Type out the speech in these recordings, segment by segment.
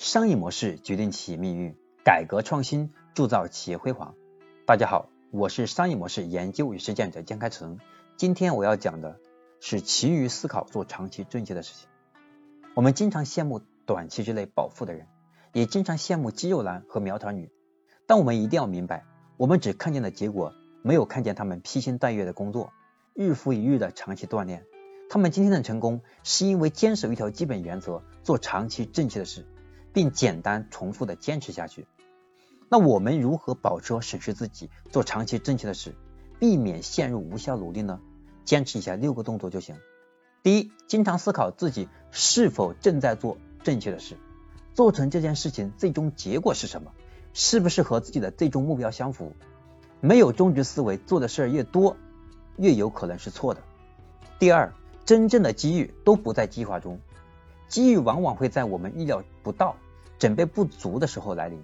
商业模式决定企业命运，改革创新铸造企业辉煌。大家好，我是商业模式研究与实践者江开成。今天我要讲的是勤于思考，做长期正确的事情。我们经常羡慕短期之内暴富的人，也经常羡慕肌肉男和苗条女，但我们一定要明白，我们只看见了结果，没有看见他们披星戴月的工作，日复一日的长期锻炼。他们今天的成功，是因为坚守一条基本原则，做长期正确的事，并简单重复的坚持下去。那我们如何保持和审视自己，做长期正确的事，避免陷入无效努力呢？坚持以下六个动作就行。第一，经常思考自己是否正在做正确的事，做成这件事情最终结果是什么，是不是和自己的最终目标相符？没有终极思维，做的事儿越多，越有可能是错的。第二。真正的机遇都不在计划中，机遇往往会在我们意料不到、准备不足的时候来临，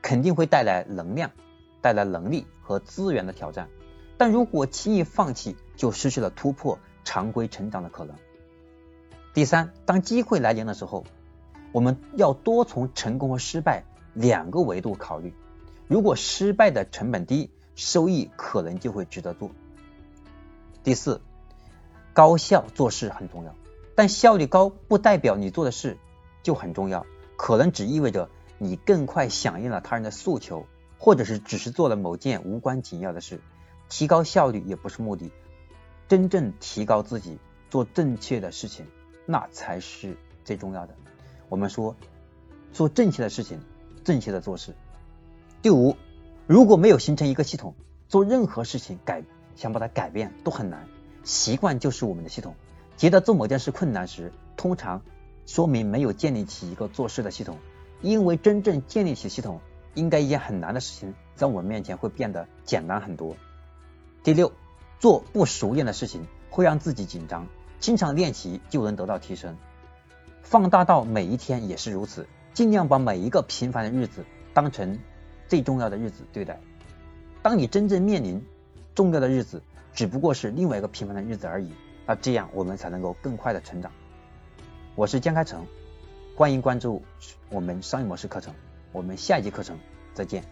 肯定会带来能量、带来能力和资源的挑战。但如果轻易放弃，就失去了突破常规成长的可能。第三，当机会来临的时候，我们要多从成功和失败两个维度考虑。如果失败的成本低，收益可能就会值得做。第四。高效做事很重要，但效率高不代表你做的事就很重要，可能只意味着你更快响应了他人的诉求，或者是只是做了某件无关紧要的事。提高效率也不是目的，真正提高自己做正确的事情，那才是最重要的。我们说做正确的事情，正确的做事。第五，如果没有形成一个系统，做任何事情改想把它改变都很难。习惯就是我们的系统。觉得做某件事困难时，通常说明没有建立起一个做事的系统。因为真正建立起系统，应该一件很难的事情，在我们面前会变得简单很多。第六，做不熟练的事情会让自己紧张，经常练习就能得到提升。放大到每一天也是如此，尽量把每一个平凡的日子当成最重要的日子对待。当你真正面临重要的日子，只不过是另外一个平凡的日子而已，那这样我们才能够更快的成长。我是江开成，欢迎关注我们商业模式课程，我们下一节课程再见。